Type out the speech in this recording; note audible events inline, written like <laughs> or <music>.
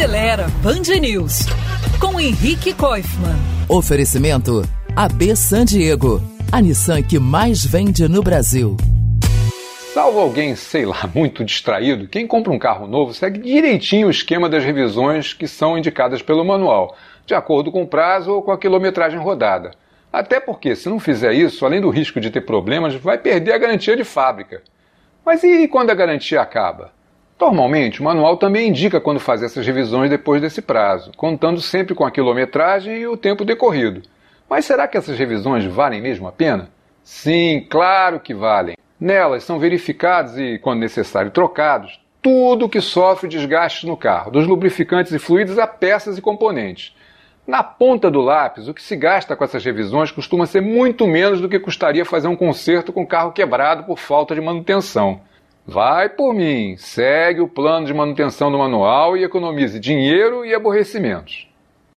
Acelera Band News com Henrique Koifman. Oferecimento AB San Diego, a Nissan que mais vende no Brasil. Salvo alguém, sei lá, <laughs> muito distraído, quem compra um carro novo segue direitinho o esquema das revisões que são indicadas pelo manual, de acordo com o prazo ou com a quilometragem rodada. Até porque, se não fizer isso, além do risco de ter problemas, vai perder a garantia de fábrica. Mas e quando a garantia acaba? Normalmente, o manual também indica quando fazer essas revisões depois desse prazo, contando sempre com a quilometragem e o tempo decorrido. Mas será que essas revisões valem mesmo a pena? Sim, claro que valem. Nelas são verificados e, quando necessário, trocados tudo que sofre desgastes no carro, dos lubrificantes e fluidos a peças e componentes. Na ponta do lápis, o que se gasta com essas revisões costuma ser muito menos do que custaria fazer um conserto com o carro quebrado por falta de manutenção. Vai por mim, segue o plano de manutenção do manual e economize dinheiro e aborrecimentos.